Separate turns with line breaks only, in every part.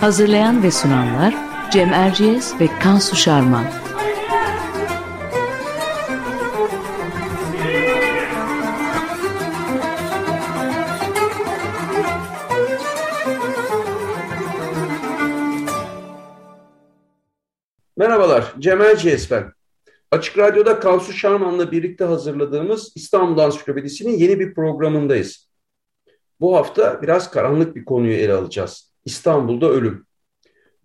Hazırlayan ve sunanlar Cem Erciyes ve Kansu Şarman.
Merhabalar, Cem Erciyes ben. Açık Radyo'da Kansu Şarman'la birlikte hazırladığımız İstanbul Ansiklopedisi'nin yeni bir programındayız. Bu hafta biraz karanlık bir konuyu ele alacağız. İstanbul'da ölüm.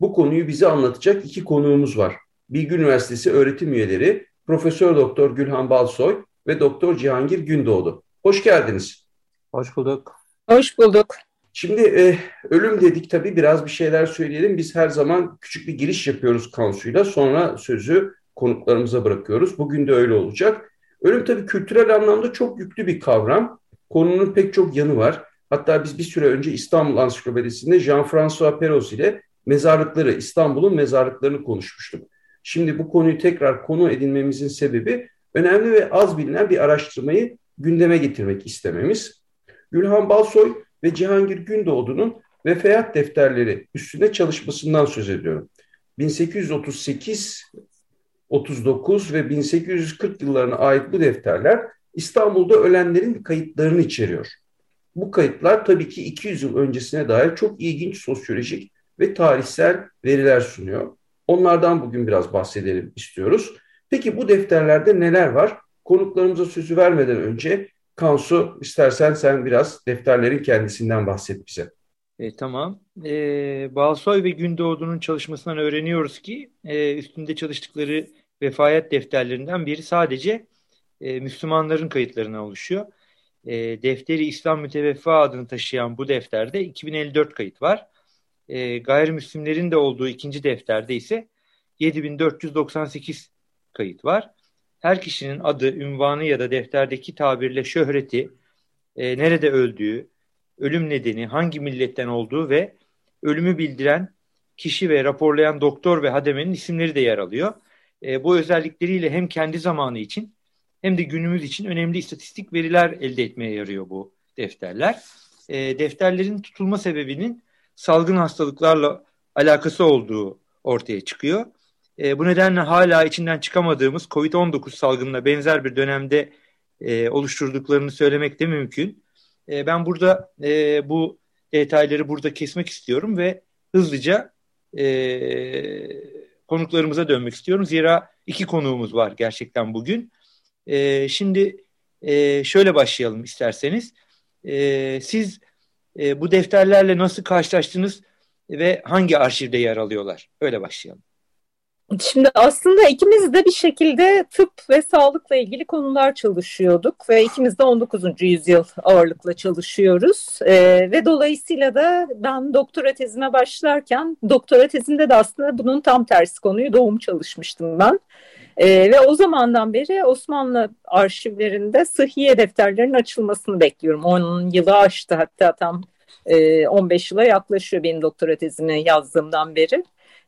Bu konuyu bize anlatacak iki konuğumuz var. Bilgi Üniversitesi öğretim üyeleri Profesör Doktor Gülhan Balsoy ve Doktor Cihangir Gündoğdu. Hoş geldiniz.
Hoş bulduk.
Hoş bulduk.
Şimdi e, ölüm dedik tabii biraz bir şeyler söyleyelim. Biz her zaman küçük bir giriş yapıyoruz Kansu'yla. Sonra sözü konuklarımıza bırakıyoruz. Bugün de öyle olacak. Ölüm tabii kültürel anlamda çok yüklü bir kavram. Konunun pek çok yanı var. Hatta biz bir süre önce İstanbul Ansiklopedisi'nde Jean-François Perros ile mezarlıkları, İstanbul'un mezarlıklarını konuşmuştuk. Şimdi bu konuyu tekrar konu edinmemizin sebebi önemli ve az bilinen bir araştırmayı gündeme getirmek istememiz. Gülhan Balsoy ve Cihangir Gündoğdu'nun vefayat defterleri üstünde çalışmasından söz ediyorum. 1838, 39 ve 1840 yıllarına ait bu defterler İstanbul'da ölenlerin kayıtlarını içeriyor. Bu kayıtlar tabii ki 200 yıl öncesine dair çok ilginç sosyolojik ve tarihsel veriler sunuyor. Onlardan bugün biraz bahsedelim istiyoruz. Peki bu defterlerde neler var? Konuklarımıza sözü vermeden önce Kansu istersen sen biraz defterlerin kendisinden bahset bize.
E, tamam. E, Balsoy ve Gündoğdu'nun çalışmasından öğreniyoruz ki e, üstünde çalıştıkları vefayet defterlerinden biri sadece e, Müslümanların kayıtlarına oluşuyor. E, Defteri İslam Müteveffa adını taşıyan bu defterde 2054 kayıt var. E, gayrimüslimlerin de olduğu ikinci defterde ise 7498 kayıt var. Her kişinin adı, ünvanı ya da defterdeki tabirle şöhreti, e, nerede öldüğü, ölüm nedeni, hangi milletten olduğu ve ölümü bildiren kişi ve raporlayan doktor ve hademenin isimleri de yer alıyor. E, bu özellikleriyle hem kendi zamanı için hem de günümüz için önemli istatistik veriler elde etmeye yarıyor bu defterler. E, defterlerin tutulma sebebinin salgın hastalıklarla alakası olduğu ortaya çıkıyor. E, bu nedenle hala içinden çıkamadığımız COVID-19 salgınına benzer bir dönemde e, oluşturduklarını söylemek de mümkün. E, ben burada e, bu detayları burada kesmek istiyorum ve hızlıca e, konuklarımıza dönmek istiyorum. Zira iki konuğumuz var gerçekten bugün. E, şimdi e, şöyle başlayalım isterseniz. E, siz e, bu defterlerle nasıl karşılaştınız ve hangi arşivde yer alıyorlar? Öyle başlayalım.
Şimdi aslında ikimiz de bir şekilde tıp ve sağlıkla ilgili konular çalışıyorduk ve ikimiz de 19. yüzyıl ağırlıkla çalışıyoruz ee, ve dolayısıyla da ben doktora tezime başlarken doktora tezimde de aslında bunun tam tersi konuyu doğum çalışmıştım ben. E, ve o zamandan beri Osmanlı arşivlerinde sıhhiye defterlerinin açılmasını bekliyorum. 10 yılı aştı hatta tam e, 15 yıla yaklaşıyor benim doktora tezimi yazdığımdan beri.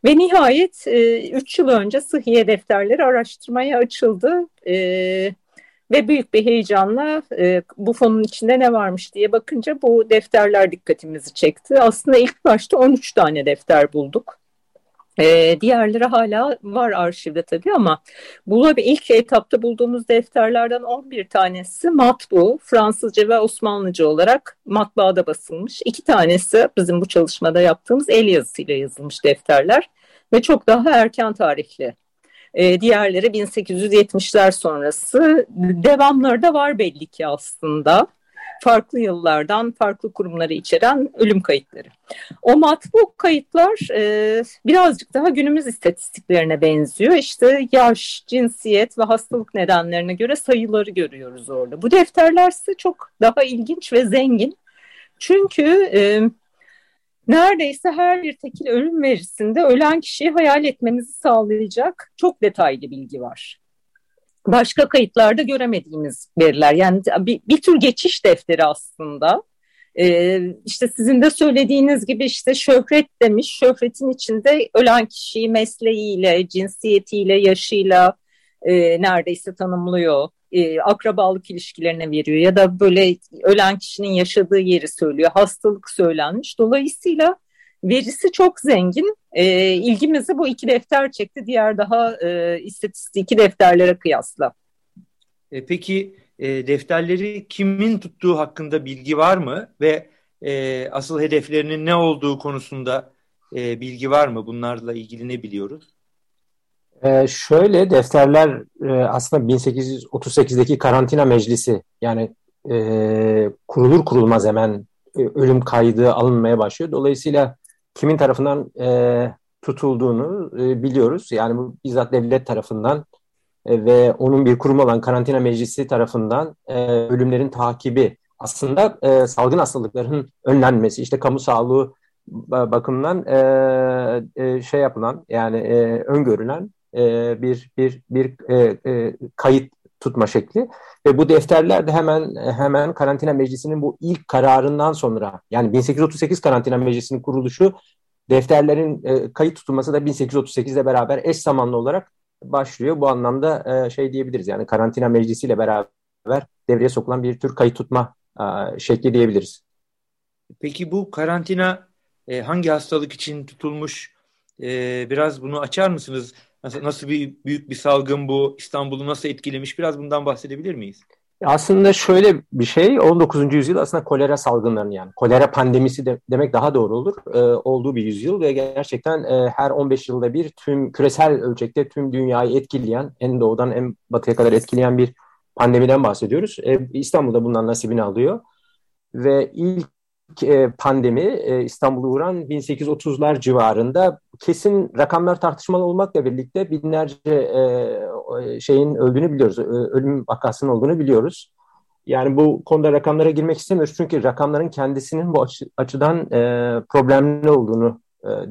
Ve nihayet 3 e, yıl önce sıhhiye defterleri araştırmaya açıldı. E, ve büyük bir heyecanla e, bu fonun içinde ne varmış diye bakınca bu defterler dikkatimizi çekti. Aslında ilk başta 13 tane defter bulduk. E, diğerleri hala var arşivde tabii ama bulabi ilk etapta bulduğumuz defterlerden 11 tanesi matbu, Fransızca ve Osmanlıca olarak matbaada basılmış. İki tanesi bizim bu çalışmada yaptığımız el yazısıyla yazılmış defterler ve çok daha erken tarihli. E, diğerleri 1870'ler sonrası. Devamları da var belli ki aslında. Farklı yıllardan farklı kurumları içeren ölüm kayıtları. O matbu kayıtlar e, birazcık daha günümüz istatistiklerine benziyor. İşte yaş, cinsiyet ve hastalık nedenlerine göre sayıları görüyoruz orada. Bu defterler ise çok daha ilginç ve zengin. Çünkü e, neredeyse her bir tekil ölüm verisinde ölen kişiyi hayal etmenizi sağlayacak çok detaylı bilgi var başka kayıtlarda göremediğimiz veriler. Yani bir, bir tür geçiş defteri aslında. Ee, işte sizin de söylediğiniz gibi işte şöhret demiş. Şöhretin içinde ölen kişiyi mesleğiyle, cinsiyetiyle, yaşıyla e, neredeyse tanımlıyor. E, akrabalık ilişkilerine veriyor ya da böyle ölen kişinin yaşadığı yeri söylüyor. Hastalık söylenmiş. Dolayısıyla verisi çok zengin. E, ilgimizi bu iki defter çekti diğer daha e, istatistiki defterlere kıyasla.
E, peki e, defterleri kimin tuttuğu hakkında bilgi var mı ve e, asıl hedeflerinin ne olduğu konusunda e, bilgi var mı? Bunlarla ilgili ne biliyoruz?
Ee, şöyle defterler e, aslında 1838'deki karantina meclisi yani e, kurulur kurulmaz hemen e, ölüm kaydı alınmaya başlıyor. Dolayısıyla kimin tarafından e, tutulduğunu e, biliyoruz. Yani bu bizzat devlet tarafından e, ve onun bir kurum olan karantina meclisi tarafından e, ölümlerin takibi aslında e, salgın hastalıkların önlenmesi, işte kamu sağlığı bakımından e, e, şey yapılan yani e, öngörülen e, bir bir bir e, e, kayıt tutma şekli ve bu defterler de hemen hemen karantina meclisinin bu ilk kararından sonra yani 1838 karantina meclisinin kuruluşu defterlerin e, kayıt tutulması da 1838'de beraber eş zamanlı olarak başlıyor. Bu anlamda e, şey diyebiliriz yani karantina meclisiyle beraber devreye sokulan bir tür kayıt tutma e, şekli diyebiliriz.
Peki bu karantina e, hangi hastalık için tutulmuş? E, biraz bunu açar mısınız? Nasıl, nasıl bir büyük bir salgın bu? İstanbul'u nasıl etkilemiş? Biraz bundan bahsedebilir miyiz?
Aslında şöyle bir şey 19. yüzyıl aslında kolera salgınlarının yani kolera pandemisi de, demek daha doğru olur e, olduğu bir yüzyıl ve gerçekten e, her 15 yılda bir tüm küresel ölçekte tüm dünyayı etkileyen en doğudan en batıya kadar etkileyen bir pandemiden bahsediyoruz. E, İstanbul'da bundan nasibini alıyor ve ilk pandemi e, İstanbul'u vuran 1830'lar civarında kesin rakamlar tartışmalı olmakla birlikte binlerce e, şeyin öldüğünü biliyoruz. Ölüm vakasının olduğunu biliyoruz. Yani bu konuda rakamlara girmek istemiyoruz çünkü rakamların kendisinin bu açı, açıdan problemli olduğunu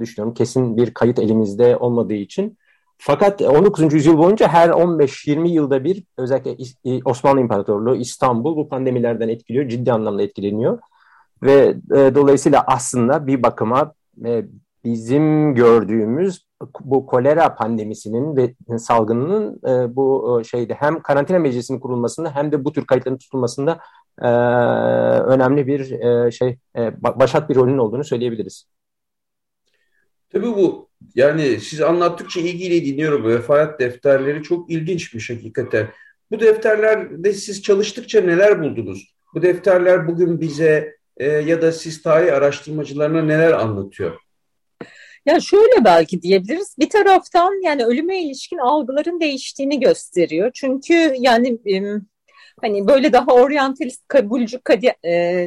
düşünüyorum. Kesin bir kayıt elimizde olmadığı için. Fakat 19. yüzyıl boyunca her 15-20 yılda bir özellikle Osmanlı İmparatorluğu, İstanbul bu pandemilerden etkiliyor, ciddi anlamda etkileniyor. Ve e, dolayısıyla aslında bir bakıma e, bizim gördüğümüz bu kolera pandemisinin ve salgınının e, bu şeyde hem karantina meclisinin kurulmasında hem de bu tür kayıtların tutulmasında e, önemli bir e, şey e, başat bir rolün olduğunu söyleyebiliriz.
Tabii bu yani siz anlattıkça ilgiyle dinliyorum. Vefat defterleri çok ilginçmiş hakikaten. Bu defterlerde siz çalıştıkça neler buldunuz? Bu defterler bugün bize e, ya da siz tarih araştırmacılarına neler anlatıyor?
Ya şöyle belki diyebiliriz. Bir taraftan yani ölüme ilişkin algıların değiştiğini gösteriyor. Çünkü yani hani böyle daha oryantalist kabulcü e,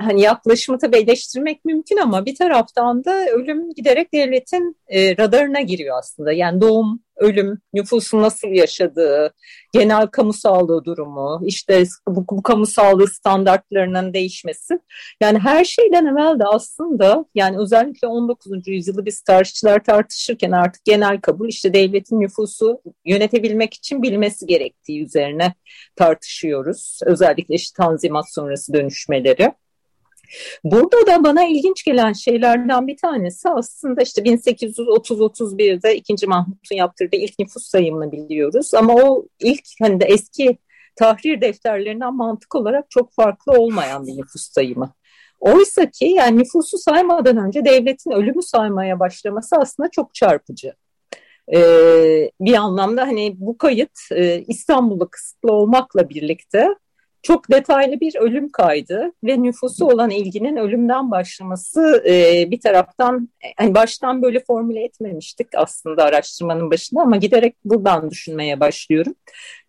hani yaklaşımı tabii eleştirmek mümkün ama bir taraftan da ölüm giderek devletin e, radarına giriyor aslında. Yani doğum ölüm, nüfusun nasıl yaşadığı, genel kamu sağlığı durumu, işte bu, bu kamu sağlığı standartlarının değişmesi. Yani her şeyden evvel de aslında yani özellikle 19. yüzyılı biz tarihçiler tartışırken artık genel kabul işte devletin nüfusu yönetebilmek için bilmesi gerektiği üzerine tartışıyoruz. Özellikle işte tanzimat sonrası dönüşmeleri. Burada da bana ilginç gelen şeylerden bir tanesi aslında işte 1830-31'de 2. Mahmut'un yaptırdığı ilk nüfus sayımını biliyoruz. Ama o ilk hani de eski tahrir defterlerinden mantık olarak çok farklı olmayan bir nüfus sayımı. Oysa ki yani nüfusu saymadan önce devletin ölümü saymaya başlaması aslında çok çarpıcı. Ee, bir anlamda hani bu kayıt e, İstanbul'da kısıtlı olmakla birlikte çok detaylı bir ölüm kaydı ve nüfusu olan ilginin ölümden başlaması e, bir taraftan hani baştan böyle formüle etmemiştik aslında araştırmanın başında ama giderek buradan düşünmeye başlıyorum.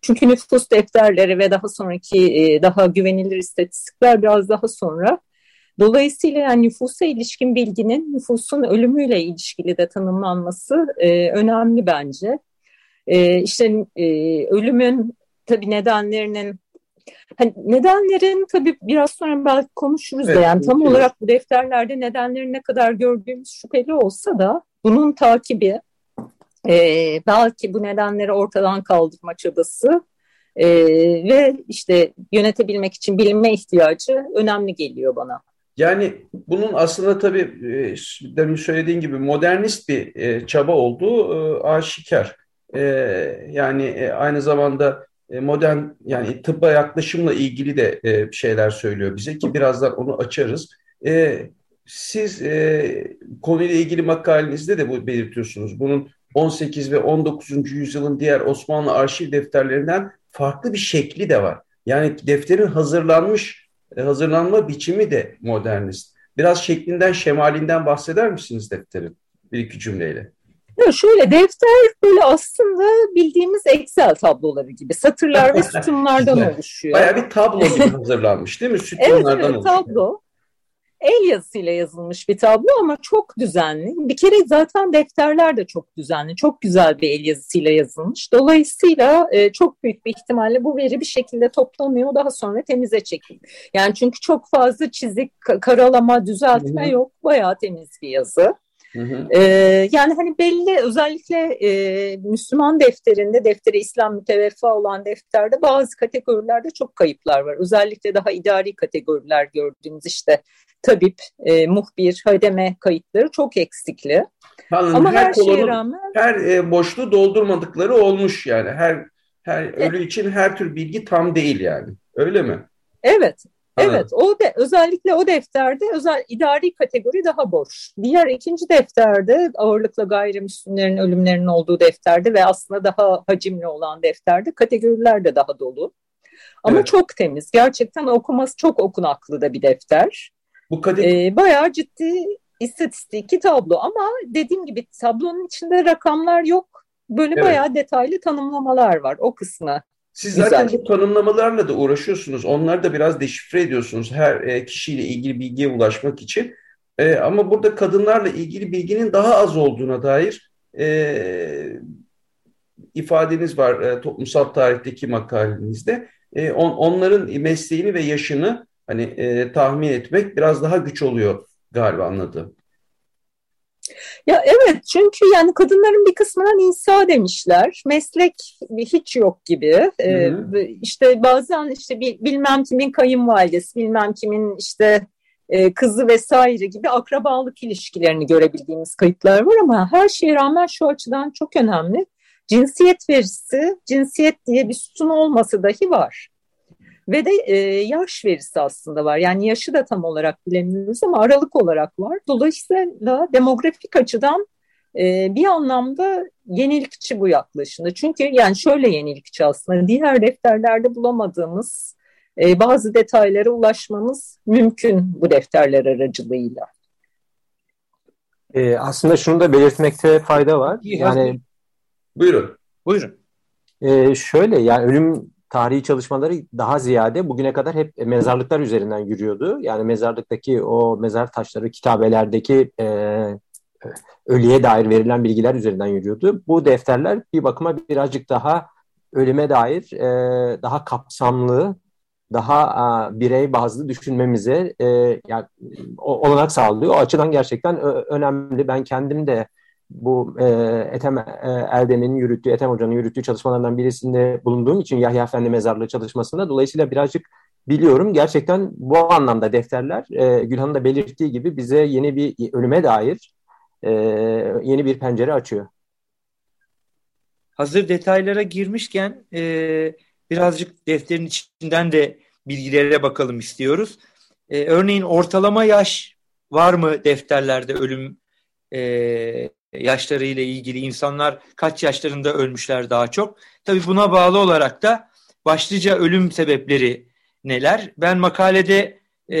Çünkü nüfus defterleri ve daha sonraki e, daha güvenilir istatistikler biraz daha sonra. Dolayısıyla yani nüfusa ilişkin bilginin nüfusun ölümüyle ilişkili de tanımlanması e, önemli bence. E, işte e, ölümün tabii nedenlerinin Hani nedenlerin tabii biraz sonra belki konuşuruz evet, da yani tam evet. olarak bu defterlerde nedenlerin ne kadar gördüğümüz şüpheli olsa da bunun takibi e, belki bu nedenleri ortadan kaldırma çabası e, ve işte yönetebilmek için bilme ihtiyacı önemli geliyor bana.
Yani bunun aslında tabii e, demin söylediğin gibi modernist bir e, çaba olduğu e, aşikar. Yani aynı zamanda modern yani tıbba yaklaşımla ilgili de e, şeyler söylüyor bize ki birazdan onu açarız. E, siz e, konuyla ilgili makalenizde de bu belirtiyorsunuz. Bunun 18 ve 19. yüzyılın diğer Osmanlı arşiv defterlerinden farklı bir şekli de var. Yani defterin hazırlanmış e, hazırlanma biçimi de modernist. Biraz şeklinden, şemalinden bahseder misiniz defterin? Bir iki cümleyle.
Ya şöyle defter böyle aslında bildiğimiz Excel tabloları gibi satırlar ve sütunlardan oluşuyor.
Baya bir tablo gibi hazırlanmış değil mi?
Sütunlardan evet, evet tablo. El yazısıyla yazılmış bir tablo ama çok düzenli. Bir kere zaten defterler de çok düzenli. Çok güzel bir el yazısıyla yazılmış. Dolayısıyla e, çok büyük bir ihtimalle bu veri bir şekilde toplanıyor. Daha sonra temize çekiliyor. Yani çünkü çok fazla çizik, karalama, düzeltme yok. Bayağı temiz bir yazı. Hı hı. Ee, yani hani belli özellikle e, Müslüman defterinde, defteri İslam müteveffa olan defterde bazı kategorilerde çok kayıplar var. Özellikle daha idari kategoriler gördüğümüz işte tabip, e, muhbir, hademe kayıtları çok eksikli.
Anladım. Ama her, her şeye rağmen... Her e, boşluğu doldurmadıkları olmuş yani. Her her ölü için her tür bilgi tam değil yani. Öyle mi?
Evet, Evet, o de, özellikle o defterde özel idari kategori daha boş. Diğer ikinci defterde ağırlıkla gayrimüslimlerin ölümlerinin olduğu defterde ve aslında daha hacimli olan defterde kategoriler de daha dolu. Ama evet. çok temiz. Gerçekten okuması çok okunaklı da bir defter. Bu kategori... Ee, bayağı ciddi istatistiki tablo ama dediğim gibi tablonun içinde rakamlar yok. Böyle evet. bayağı detaylı tanımlamalar var o kısmı
siz zaten bu tanımlamalarla da uğraşıyorsunuz. Onları da biraz deşifre ediyorsunuz her e, kişiyle ilgili bilgiye ulaşmak için. E, ama burada kadınlarla ilgili bilginin daha az olduğuna dair e, ifadeniz var toplumsal tarihteki makalenizde. On, onların mesleğini ve yaşını hani tahmin etmek biraz daha güç oluyor galiba anladığım.
Ya evet çünkü yani kadınların bir kısmına nisa demişler. Meslek hiç yok gibi. Ee, işte bazen işte bilmem kimin kayınvalidesi, bilmem kimin işte e, kızı vesaire gibi akrabalık ilişkilerini görebildiğimiz kayıtlar var ama her şeye rağmen şu açıdan çok önemli. Cinsiyet verisi, cinsiyet diye bir sütun olması dahi var. Ve de e, yaş verisi aslında var. Yani yaşı da tam olarak bilemiyoruz ama aralık olarak var. Dolayısıyla demografik açıdan e, bir anlamda yenilikçi bu yaklaşımda. Çünkü yani şöyle yenilikçi aslında diğer defterlerde bulamadığımız e, bazı detaylara ulaşmamız mümkün bu defterler aracılığıyla.
E, aslında şunu da belirtmekte fayda var. Yani
buyurun.
Buyurun.
E, şöyle yani ölüm tarihi çalışmaları daha ziyade bugüne kadar hep mezarlıklar üzerinden yürüyordu. Yani mezarlıktaki o mezar taşları, kitabelerdeki e, ölüye dair verilen bilgiler üzerinden yürüyordu. Bu defterler bir bakıma birazcık daha ölüme dair e, daha kapsamlı, daha e, birey bazlı düşünmemize e, yani, olanak sağlıyor. O açıdan gerçekten önemli. Ben kendim de bu e, Ethem e, Erdem'in yürüttüğü, Ethem Hoca'nın yürüttüğü çalışmalardan birisinde bulunduğum için Yahya Efendi Mezarlığı çalışmasında dolayısıyla birazcık biliyorum. Gerçekten bu anlamda defterler e, Gülhan'ın da belirttiği gibi bize yeni bir ölüme dair e, yeni bir pencere açıyor.
Hazır detaylara girmişken e, birazcık defterin içinden de bilgilere bakalım istiyoruz. E, örneğin ortalama yaş var mı defterlerde ölüm e, yaşlarıyla ilgili insanlar kaç yaşlarında ölmüşler daha çok. Tabii buna bağlı olarak da başlıca ölüm sebepleri neler? Ben makalede e,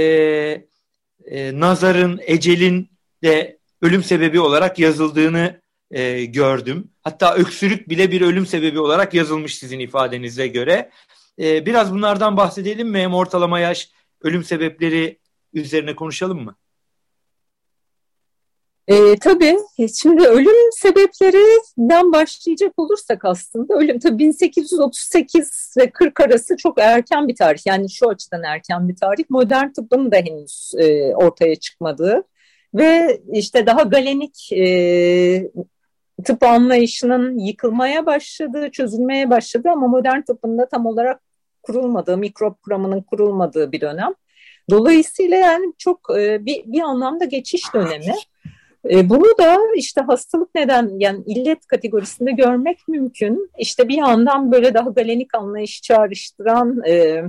e, nazarın, ecelin de ölüm sebebi olarak yazıldığını e, gördüm. Hatta öksürük bile bir ölüm sebebi olarak yazılmış sizin ifadenize göre. E, biraz bunlardan bahsedelim mi? Hem ortalama yaş ölüm sebepleri üzerine konuşalım mı?
E, tabii. Şimdi ölüm sebeplerinden başlayacak olursak aslında ölüm tabii 1838 ve 40 arası çok erken bir tarih. Yani şu açıdan erken bir tarih. Modern tıbbın da henüz e, ortaya çıkmadığı ve işte daha galenik e, tıp anlayışının yıkılmaya başladığı, çözülmeye başladığı ama modern tıbbın da tam olarak kurulmadığı, mikrop kuramının kurulmadığı bir dönem. Dolayısıyla yani çok e, bir, bir anlamda geçiş dönemi. E, bunu da işte hastalık neden yani illet kategorisinde görmek mümkün. İşte bir yandan böyle daha galenik anlayış çağrıştıran e,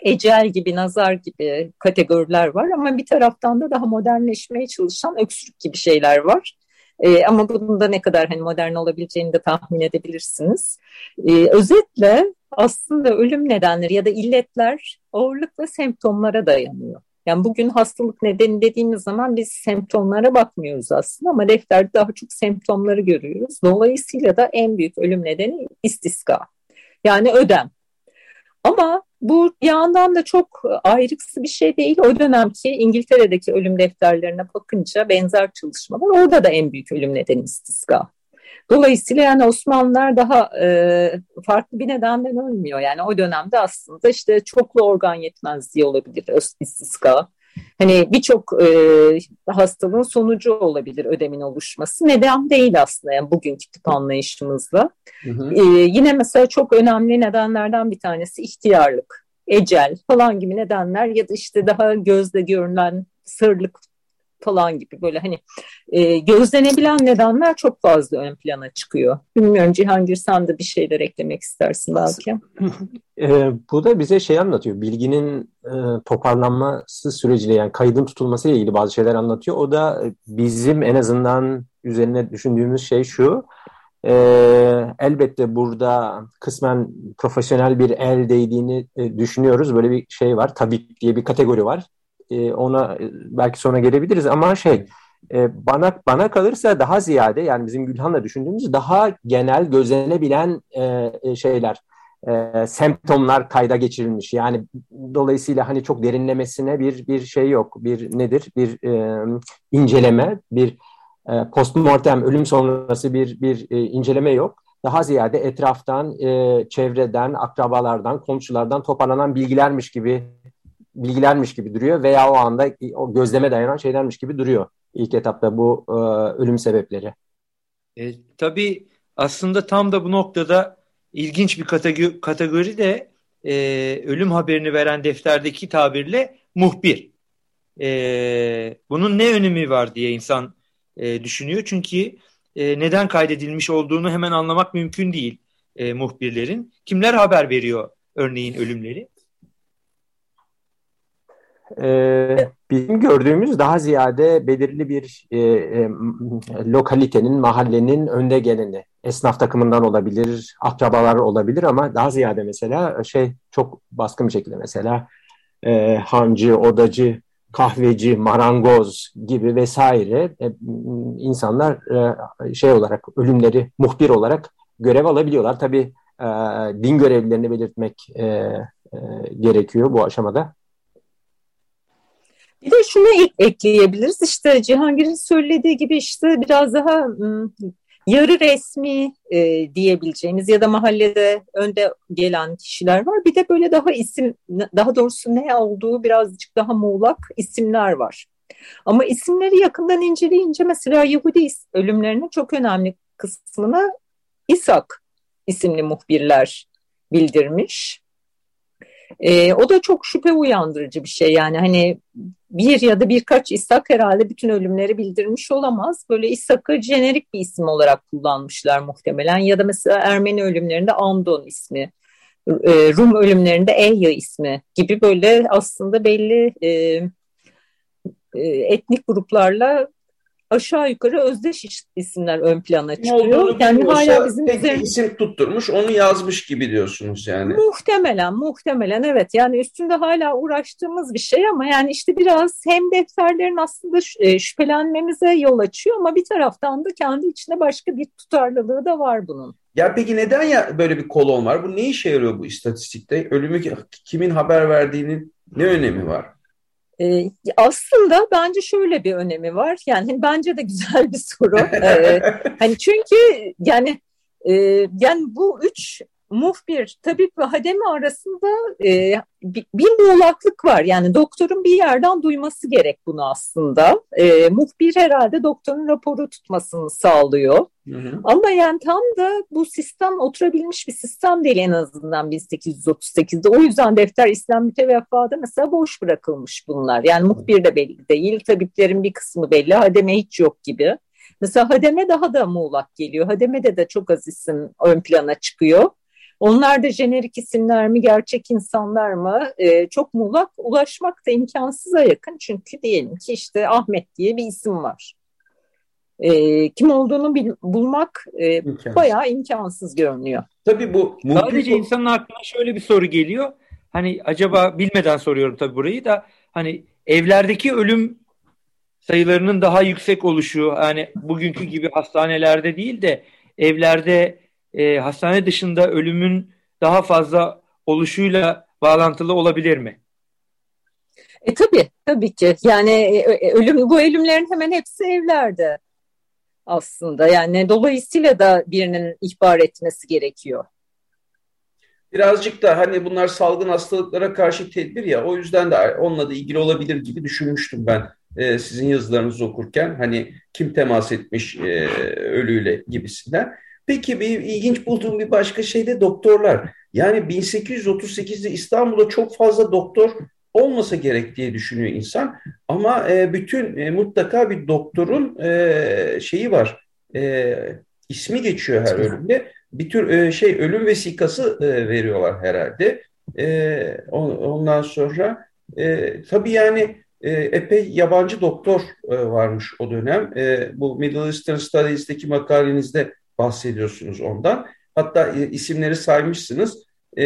ecel gibi, nazar gibi kategoriler var ama bir taraftan da daha modernleşmeye çalışan öksürük gibi şeyler var. E, ama bunun da ne kadar hani modern olabileceğini de tahmin edebilirsiniz. E, özetle aslında ölüm nedenleri ya da illetler ağırlıkla semptomlara dayanıyor. Yani bugün hastalık nedeni dediğimiz zaman biz semptomlara bakmıyoruz aslında ama defterde daha çok semptomları görüyoruz. Dolayısıyla da en büyük ölüm nedeni istiska. Yani ödem. Ama bu yandan da çok ayrıksı bir şey değil. O dönemki İngiltere'deki ölüm defterlerine bakınca benzer çalışmalar orada da en büyük ölüm nedeni istiska. Dolayısıyla yani Osmanlılar daha e, farklı bir nedenden ölmüyor. Yani o dönemde aslında işte çoklu organ yetmezliği olabilir, istiska. Hani birçok e, hastalığın sonucu olabilir ödemin oluşması. Neden değil aslında yani bugünkü tip anlayışımızla. Hı hı. E, yine mesela çok önemli nedenlerden bir tanesi ihtiyarlık, ecel falan gibi nedenler ya da işte daha gözle görünen sırlık falan gibi böyle hani e, gözlenebilen nedenler çok fazla ön plana çıkıyor. Bilmiyorum Cihangir sen de bir şeyler eklemek istersin belki.
E, bu da bize şey anlatıyor. Bilginin e, toparlanması süreciyle yani kaydın tutulması ile ilgili bazı şeyler anlatıyor. O da bizim en azından üzerine düşündüğümüz şey şu. E, elbette burada kısmen profesyonel bir el değdiğini e, düşünüyoruz. Böyle bir şey var. Tabip diye bir kategori var. E, ona e, belki sonra gelebiliriz ama şey e, bana bana kalırsa daha ziyade yani bizim Gülhan'la düşündüğümüz daha genel gözlenebilen e, şeyler semptomlar kayda geçirilmiş. Yani dolayısıyla hani çok derinlemesine bir bir şey yok. Bir nedir? Bir inceleme, bir postmortem ölüm sonrası bir bir inceleme yok. Daha ziyade etraftan, çevreden, akrabalardan, komşulardan toparlanan bilgilermiş gibi bilgilermiş gibi duruyor veya o anda o gözleme dayanan şeylermiş gibi duruyor ilk etapta bu e, ölüm sebepleri.
E, tabii aslında tam da bu noktada ilginç bir kategori, kategori de e, ölüm haberini veren defterdeki tabirle muhbir. E, bunun ne önemi var diye insan e, düşünüyor. Çünkü e, neden kaydedilmiş olduğunu hemen anlamak mümkün değil e, muhbirlerin. Kimler haber veriyor örneğin ölümleri?
E, bizim gördüğümüz daha ziyade belirli bir e, e, lokalitenin, mahallenin önde geleni. Esnaf takımından olabilir, akrabalar olabilir ama daha ziyade mesela şey çok baskın bir şekilde mesela e, hancı, odacı, kahveci, marangoz gibi vesaire e, insanlar e, şey olarak ölümleri muhbir olarak görev alabiliyorlar. Tabii e, din görevlilerini belirtmek e, e, gerekiyor bu aşamada.
Bir de şunu ekleyebiliriz işte Cihangir'in söylediği gibi işte biraz daha yarı resmi e, diyebileceğimiz ya da mahallede önde gelen kişiler var. Bir de böyle daha isim daha doğrusu ne olduğu birazcık daha muğlak isimler var. Ama isimleri yakından inceleyince mesela Yahudi ölümlerinin çok önemli kısmını İshak isimli muhbirler bildirmiş. E, o da çok şüphe uyandırıcı bir şey yani hani bir ya da birkaç İshak herhalde bütün ölümleri bildirmiş olamaz. Böyle İshak'ı jenerik bir isim olarak kullanmışlar muhtemelen ya da mesela Ermeni ölümlerinde Andon ismi, e, Rum ölümlerinde Eya ismi gibi böyle aslında belli e, e, etnik gruplarla aşağı yukarı özdeş isimler ön plana çıkıyor. Yani
hala bizim üzerine... isim tutturmuş, onu yazmış gibi diyorsunuz yani.
Muhtemelen, muhtemelen evet. Yani üstünde hala uğraştığımız bir şey ama yani işte biraz hem defterlerin aslında e, şüphelenmemize yol açıyor ama bir taraftan da kendi içinde başka bir tutarlılığı da var bunun.
Ya peki neden ya böyle bir kolon var? Bu ne işe yarıyor bu istatistikte? Ölümü kimin haber verdiğinin ne önemi var?
Ee, aslında bence şöyle bir önemi var. Yani hani bence de güzel bir soru. ee, hani çünkü yani e, yani bu üç muhbir, tabip ve hademe arasında e, bir, muğlaklık var. Yani doktorun bir yerden duyması gerek bunu aslında. E, muhbir herhalde doktorun raporu tutmasını sağlıyor. Hı hı. Ama yani tam da bu sistem oturabilmiş bir sistem değil en azından 1838'de. O yüzden defter İslam müteveffada mesela boş bırakılmış bunlar. Yani muhbir de belli değil, tabiplerin bir kısmı belli, hademe hiç yok gibi. Mesela hademe daha da muğlak geliyor. Hademe'de de çok az isim ön plana çıkıyor. Onlar da jenerik isimler mi, gerçek insanlar mı? E, çok muğlak, ulaşmak da imkansıza yakın. Çünkü diyelim ki işte Ahmet diye bir isim var. E, kim olduğunu bil, bulmak e, imkansız. bayağı imkansız görünüyor.
Tabii bu sadece insanın aklına şöyle bir soru geliyor. Hani acaba bilmeden soruyorum tabii burayı da hani evlerdeki ölüm sayılarının daha yüksek oluşu hani bugünkü gibi hastanelerde değil de evlerde e, hastane dışında ölümün daha fazla oluşuyla bağlantılı olabilir mi?
E tabii, tabii ki. Yani e, e, ölüm bu ölümlerin hemen hepsi evlerde aslında. Yani dolayısıyla da birinin ihbar etmesi gerekiyor.
Birazcık da hani bunlar salgın hastalıklara karşı tedbir ya o yüzden de onunla da ilgili olabilir gibi düşünmüştüm ben e, sizin yazılarınızı okurken. Hani kim temas etmiş e, ölüyle gibisinden. Peki bir ilginç bulduğum bir başka şey de doktorlar. Yani 1838'de İstanbul'da çok fazla doktor olmasa gerek diye düşünüyor insan. Ama e, bütün e, mutlaka bir doktorun e, şeyi var. E, ismi geçiyor her ölümde. Bir tür e, şey ölüm vesikası e, veriyorlar herhalde. E, ondan sonra e, tabii yani e, epey yabancı doktor e, varmış o dönem. E, bu Middle Eastern Studies'teki makalenizde bahsediyorsunuz ondan. Hatta e, isimleri saymışsınız. E,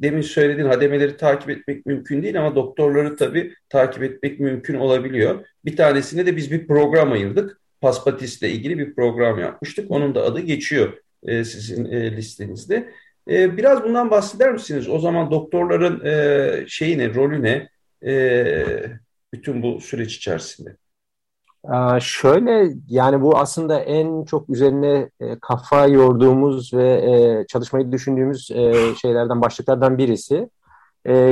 demin söylediğin hademeleri takip etmek mümkün değil ama doktorları tabii takip etmek mümkün olabiliyor. Bir tanesine de biz bir program ayırdık. Paspatis'le ilgili bir program yapmıştık. Onun da adı geçiyor e, sizin e, listenizde. E, biraz bundan bahseder misiniz? O zaman doktorların e, şeyi ne, rolü ne? E, bütün bu süreç içerisinde.
Şöyle yani bu aslında en çok üzerine e, kafa yorduğumuz ve e, çalışmayı düşündüğümüz e, şeylerden başlıklardan birisi.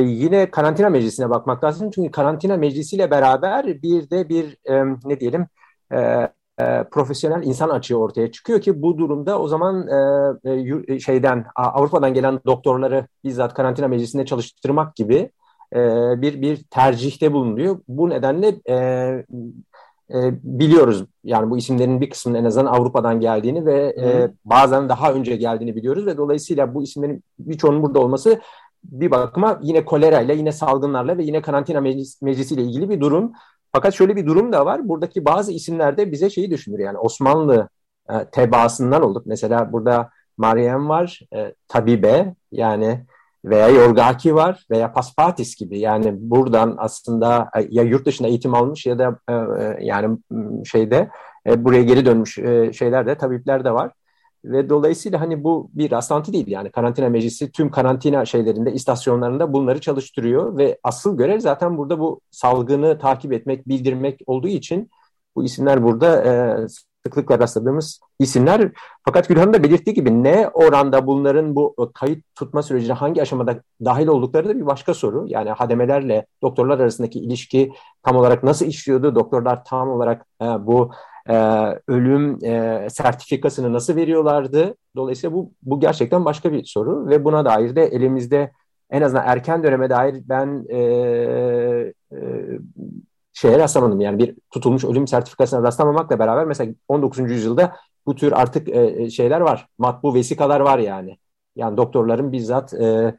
Yine karantina meclisine bakmak lazım çünkü karantina meclisiyle beraber bir de bir ne diyelim profesyonel insan açığı ortaya çıkıyor ki bu durumda o zaman şeyden Avrupa'dan gelen doktorları bizzat karantina meclisinde çalıştırmak gibi bir bir tercihte bulunuyor. Bu nedenle e, biliyoruz. Yani bu isimlerin bir kısmının en azından Avrupa'dan geldiğini ve e, bazen daha önce geldiğini biliyoruz ve dolayısıyla bu isimlerin birçoğunun burada olması bir bakıma yine kolerayla, yine salgınlarla ve yine karantina meclis, meclisiyle ilgili bir durum. Fakat şöyle bir durum da var. Buradaki bazı isimlerde bize şeyi düşünür yani Osmanlı e, tebaasından olduk. Mesela burada Meryem var, e, Tabibe yani veya Yorgaki var veya Paspatis gibi yani buradan aslında e, ya yurt dışında eğitim almış ya da e, e yani şeyde buraya geri dönmüş şeyler de tabipler de var. Ve dolayısıyla hani bu bir rastlantı değil yani karantina meclisi tüm karantina şeylerinde istasyonlarında bunları çalıştırıyor ve asıl görev zaten burada bu salgını takip etmek, bildirmek olduğu için bu isimler burada sıklıkla rastladığımız isimler. Fakat Gülhan'ın da belirttiği gibi ne oranda bunların bu kayıt tutma sürecine hangi aşamada dahil oldukları da bir başka soru. Yani hademelerle doktorlar arasındaki ilişki tam olarak nasıl işliyordu? Doktorlar tam olarak e, bu e, ölüm e, sertifikasını nasıl veriyorlardı? Dolayısıyla bu, bu gerçekten başka bir soru ve buna dair de elimizde en azından erken döneme dair ben e, e, şeye rastlamadım. Yani bir tutulmuş ölüm sertifikasına rastlamamakla beraber mesela 19. yüzyılda bu tür artık e, e, şeyler var. Matbu vesikalar var yani. Yani doktorların bizzat e,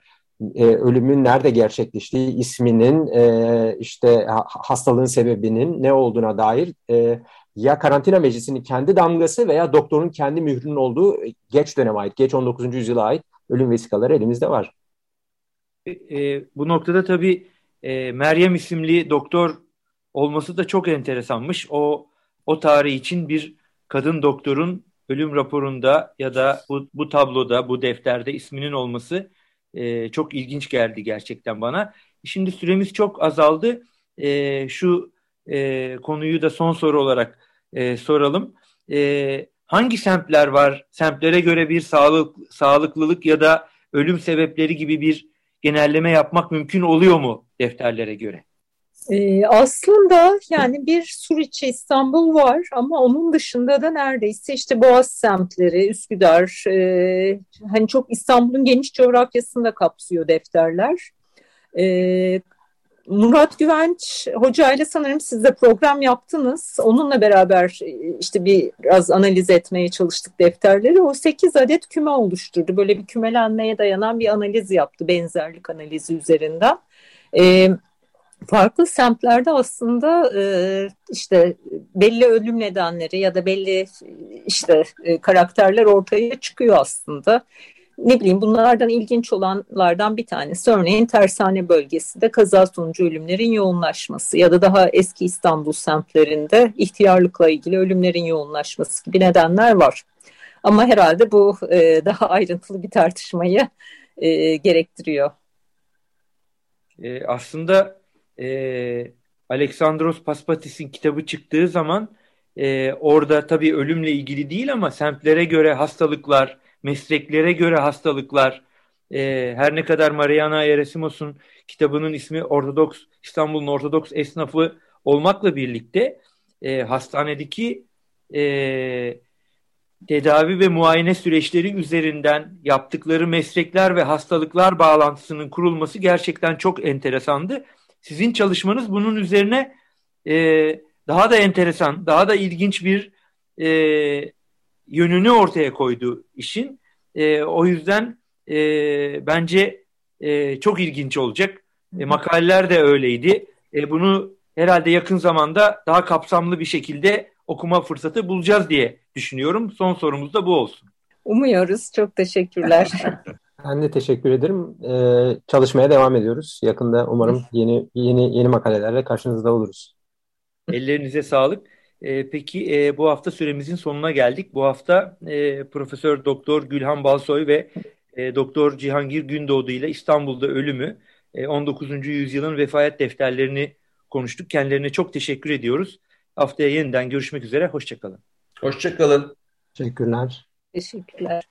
e, ölümün nerede gerçekleştiği, isminin, e, işte hastalığın sebebinin ne olduğuna dair e, ya karantina meclisinin kendi damgası veya doktorun kendi mührünün olduğu geç döneme ait, geç 19. yüzyıla ait ölüm vesikaları elimizde var.
E, e, bu noktada tabii e, Meryem isimli doktor olması da çok enteresanmış. O o tarih için bir kadın doktorun ölüm raporunda ya da bu, bu tabloda, bu defterde isminin olması e, çok ilginç geldi gerçekten bana. Şimdi süremiz çok azaldı. E, şu e, konuyu da son soru olarak e, soralım. E, hangi semtler var? Semtlere göre bir sağlık, sağlıklılık ya da ölüm sebepleri gibi bir genelleme yapmak mümkün oluyor mu defterlere göre?
Ee, aslında yani bir Suriçi İstanbul var ama onun dışında da neredeyse işte Boğaz semtleri, Üsküdar, e, hani çok İstanbul'un geniş coğrafyasını da kapsıyor defterler. E, Murat Güvenç Hoca ile sanırım siz de program yaptınız. Onunla beraber e, işte biraz analiz etmeye çalıştık defterleri. O 8 adet küme oluşturdu. Böyle bir kümelenmeye dayanan bir analiz yaptı benzerlik analizi üzerinden. Evet farklı semtlerde aslında e, işte belli ölüm nedenleri ya da belli işte e, karakterler ortaya çıkıyor aslında. Ne bileyim bunlardan ilginç olanlardan bir tanesi örneğin Tersane bölgesi de kaza sonucu ölümlerin yoğunlaşması ya da daha eski İstanbul semtlerinde ihtiyarlıkla ilgili ölümlerin yoğunlaşması gibi nedenler var. Ama herhalde bu e, daha ayrıntılı bir tartışmayı gerektiriyor.
Aslında e, Alexandros Paspatis'in kitabı çıktığı zaman e, orada tabii ölümle ilgili değil ama semtlere göre hastalıklar, mesleklere göre hastalıklar, e, her ne kadar Mariana Eresimos'un kitabının ismi Ortodoks İstanbul'un Ortodoks esnafı olmakla birlikte e, hastanedeki e, tedavi ve muayene süreçleri üzerinden yaptıkları meslekler ve hastalıklar bağlantısının kurulması gerçekten çok enteresandı. Sizin çalışmanız bunun üzerine e, daha da enteresan, daha da ilginç bir e, yönünü ortaya koydu işin. E, o yüzden e, bence e, çok ilginç olacak. E, makaleler de öyleydi. E, bunu herhalde yakın zamanda daha kapsamlı bir şekilde okuma fırsatı bulacağız diye düşünüyorum. Son sorumuz da bu olsun.
Umuyoruz. Çok teşekkürler.
Ben de teşekkür ederim. Ee, çalışmaya devam ediyoruz. Yakında umarım yeni yeni yeni makalelerle karşınızda oluruz.
Ellerinize sağlık. Ee, peki e, bu hafta süremizin sonuna geldik. Bu hafta e, Profesör Doktor Gülhan Balsoy ve e, Doktor Cihangir Gündoğdu ile İstanbul'da ölümü e, 19. yüzyılın vefayet defterlerini konuştuk. Kendilerine çok teşekkür ediyoruz. Haftaya yeniden görüşmek üzere. Hoşçakalın.
Hoşçakalın.
Teşekkürler.
Teşekkürler.